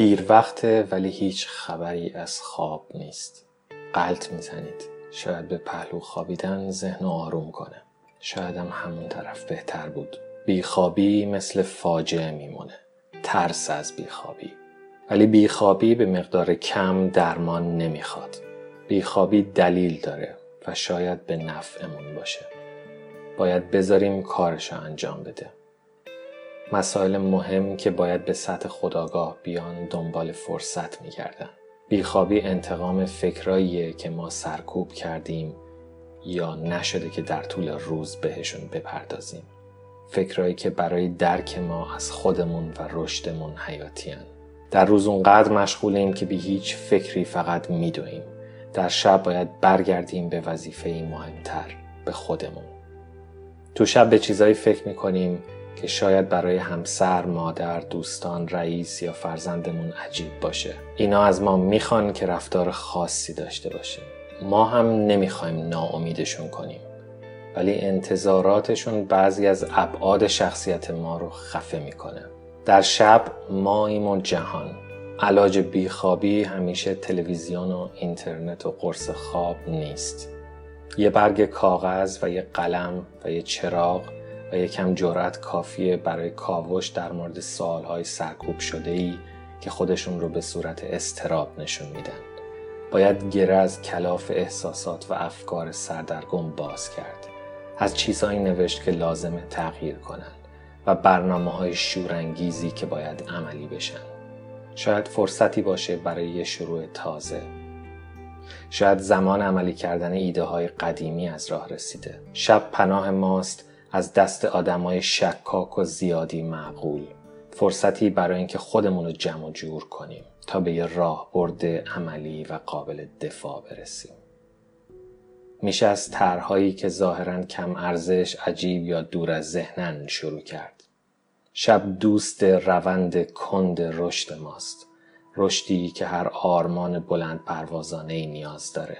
دیر وقت ولی هیچ خبری از خواب نیست. قلط می‌زنید. شاید به پهلو خوابیدن ذهن آروم کنه. شاید هم همون طرف بهتر بود. بیخوابی مثل فاجعه میمونه. ترس از بیخوابی. ولی بیخوابی به مقدار کم درمان نمی‌خواد. بیخوابی دلیل داره و شاید به نفعمون باشه. باید بذاریم کارشو انجام بده. مسائل مهم که باید به سطح خداگاه بیان دنبال فرصت میگردن. بیخوابی انتقام فکراییه که ما سرکوب کردیم یا نشده که در طول روز بهشون بپردازیم. فکرایی که برای درک ما از خودمون و رشدمون حیاتیان در روز اونقدر مشغولیم که به هیچ فکری فقط میدویم. در شب باید برگردیم به وظیفه مهمتر به خودمون. تو شب به چیزایی فکر می‌کنیم که شاید برای همسر، مادر، دوستان، رئیس یا فرزندمون عجیب باشه. اینا از ما می‌خوان که رفتار خاصی داشته باشیم. ما هم نمی‌خوایم ناامیدشون کنیم. ولی انتظاراتشون بعضی از ابعاد شخصیت ما رو خفه می‌کنه. در شب ماییم و جهان. علاج بیخوابی همیشه تلویزیون و اینترنت و قرص خواب نیست. یه برگ کاغذ و یه قلم و یه چراغ و یکم جرأت کافیه برای کاوش در مورد سوالهای سرکوب شده ای که خودشون رو به صورت استراب نشون میدن. باید گره از کلاف احساسات و افکار سردرگم باز کرد. از چیزهایی نوشت که لازمه تغییر کنن و برنامه های شورانگیزی که باید عملی بشن. شاید فرصتی باشه برای یه شروع تازه. شاید زمان عملی کردن ایده های قدیمی از راه رسیده. شب پناه ماست از دست آدمای شکاک و زیادی معقول. فرصتی برای اینکه خودمون رو جمع و جور کنیم تا به یه راه برده عملی و قابل دفاع برسیم. میشه از طرحهایی که ظاهرا کم ارزش عجیب یا دور از ذهنن شروع کرد. شب دوست روند کند رشد ماست. رشدی که هر آرمان بلند پروازانه ای نیاز داره.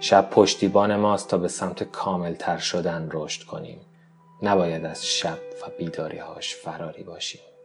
شب پشتیبان ماست تا به سمت کاملتر شدن رشد کنیم. نباید از شب و بیداری هاش فراری باشیم.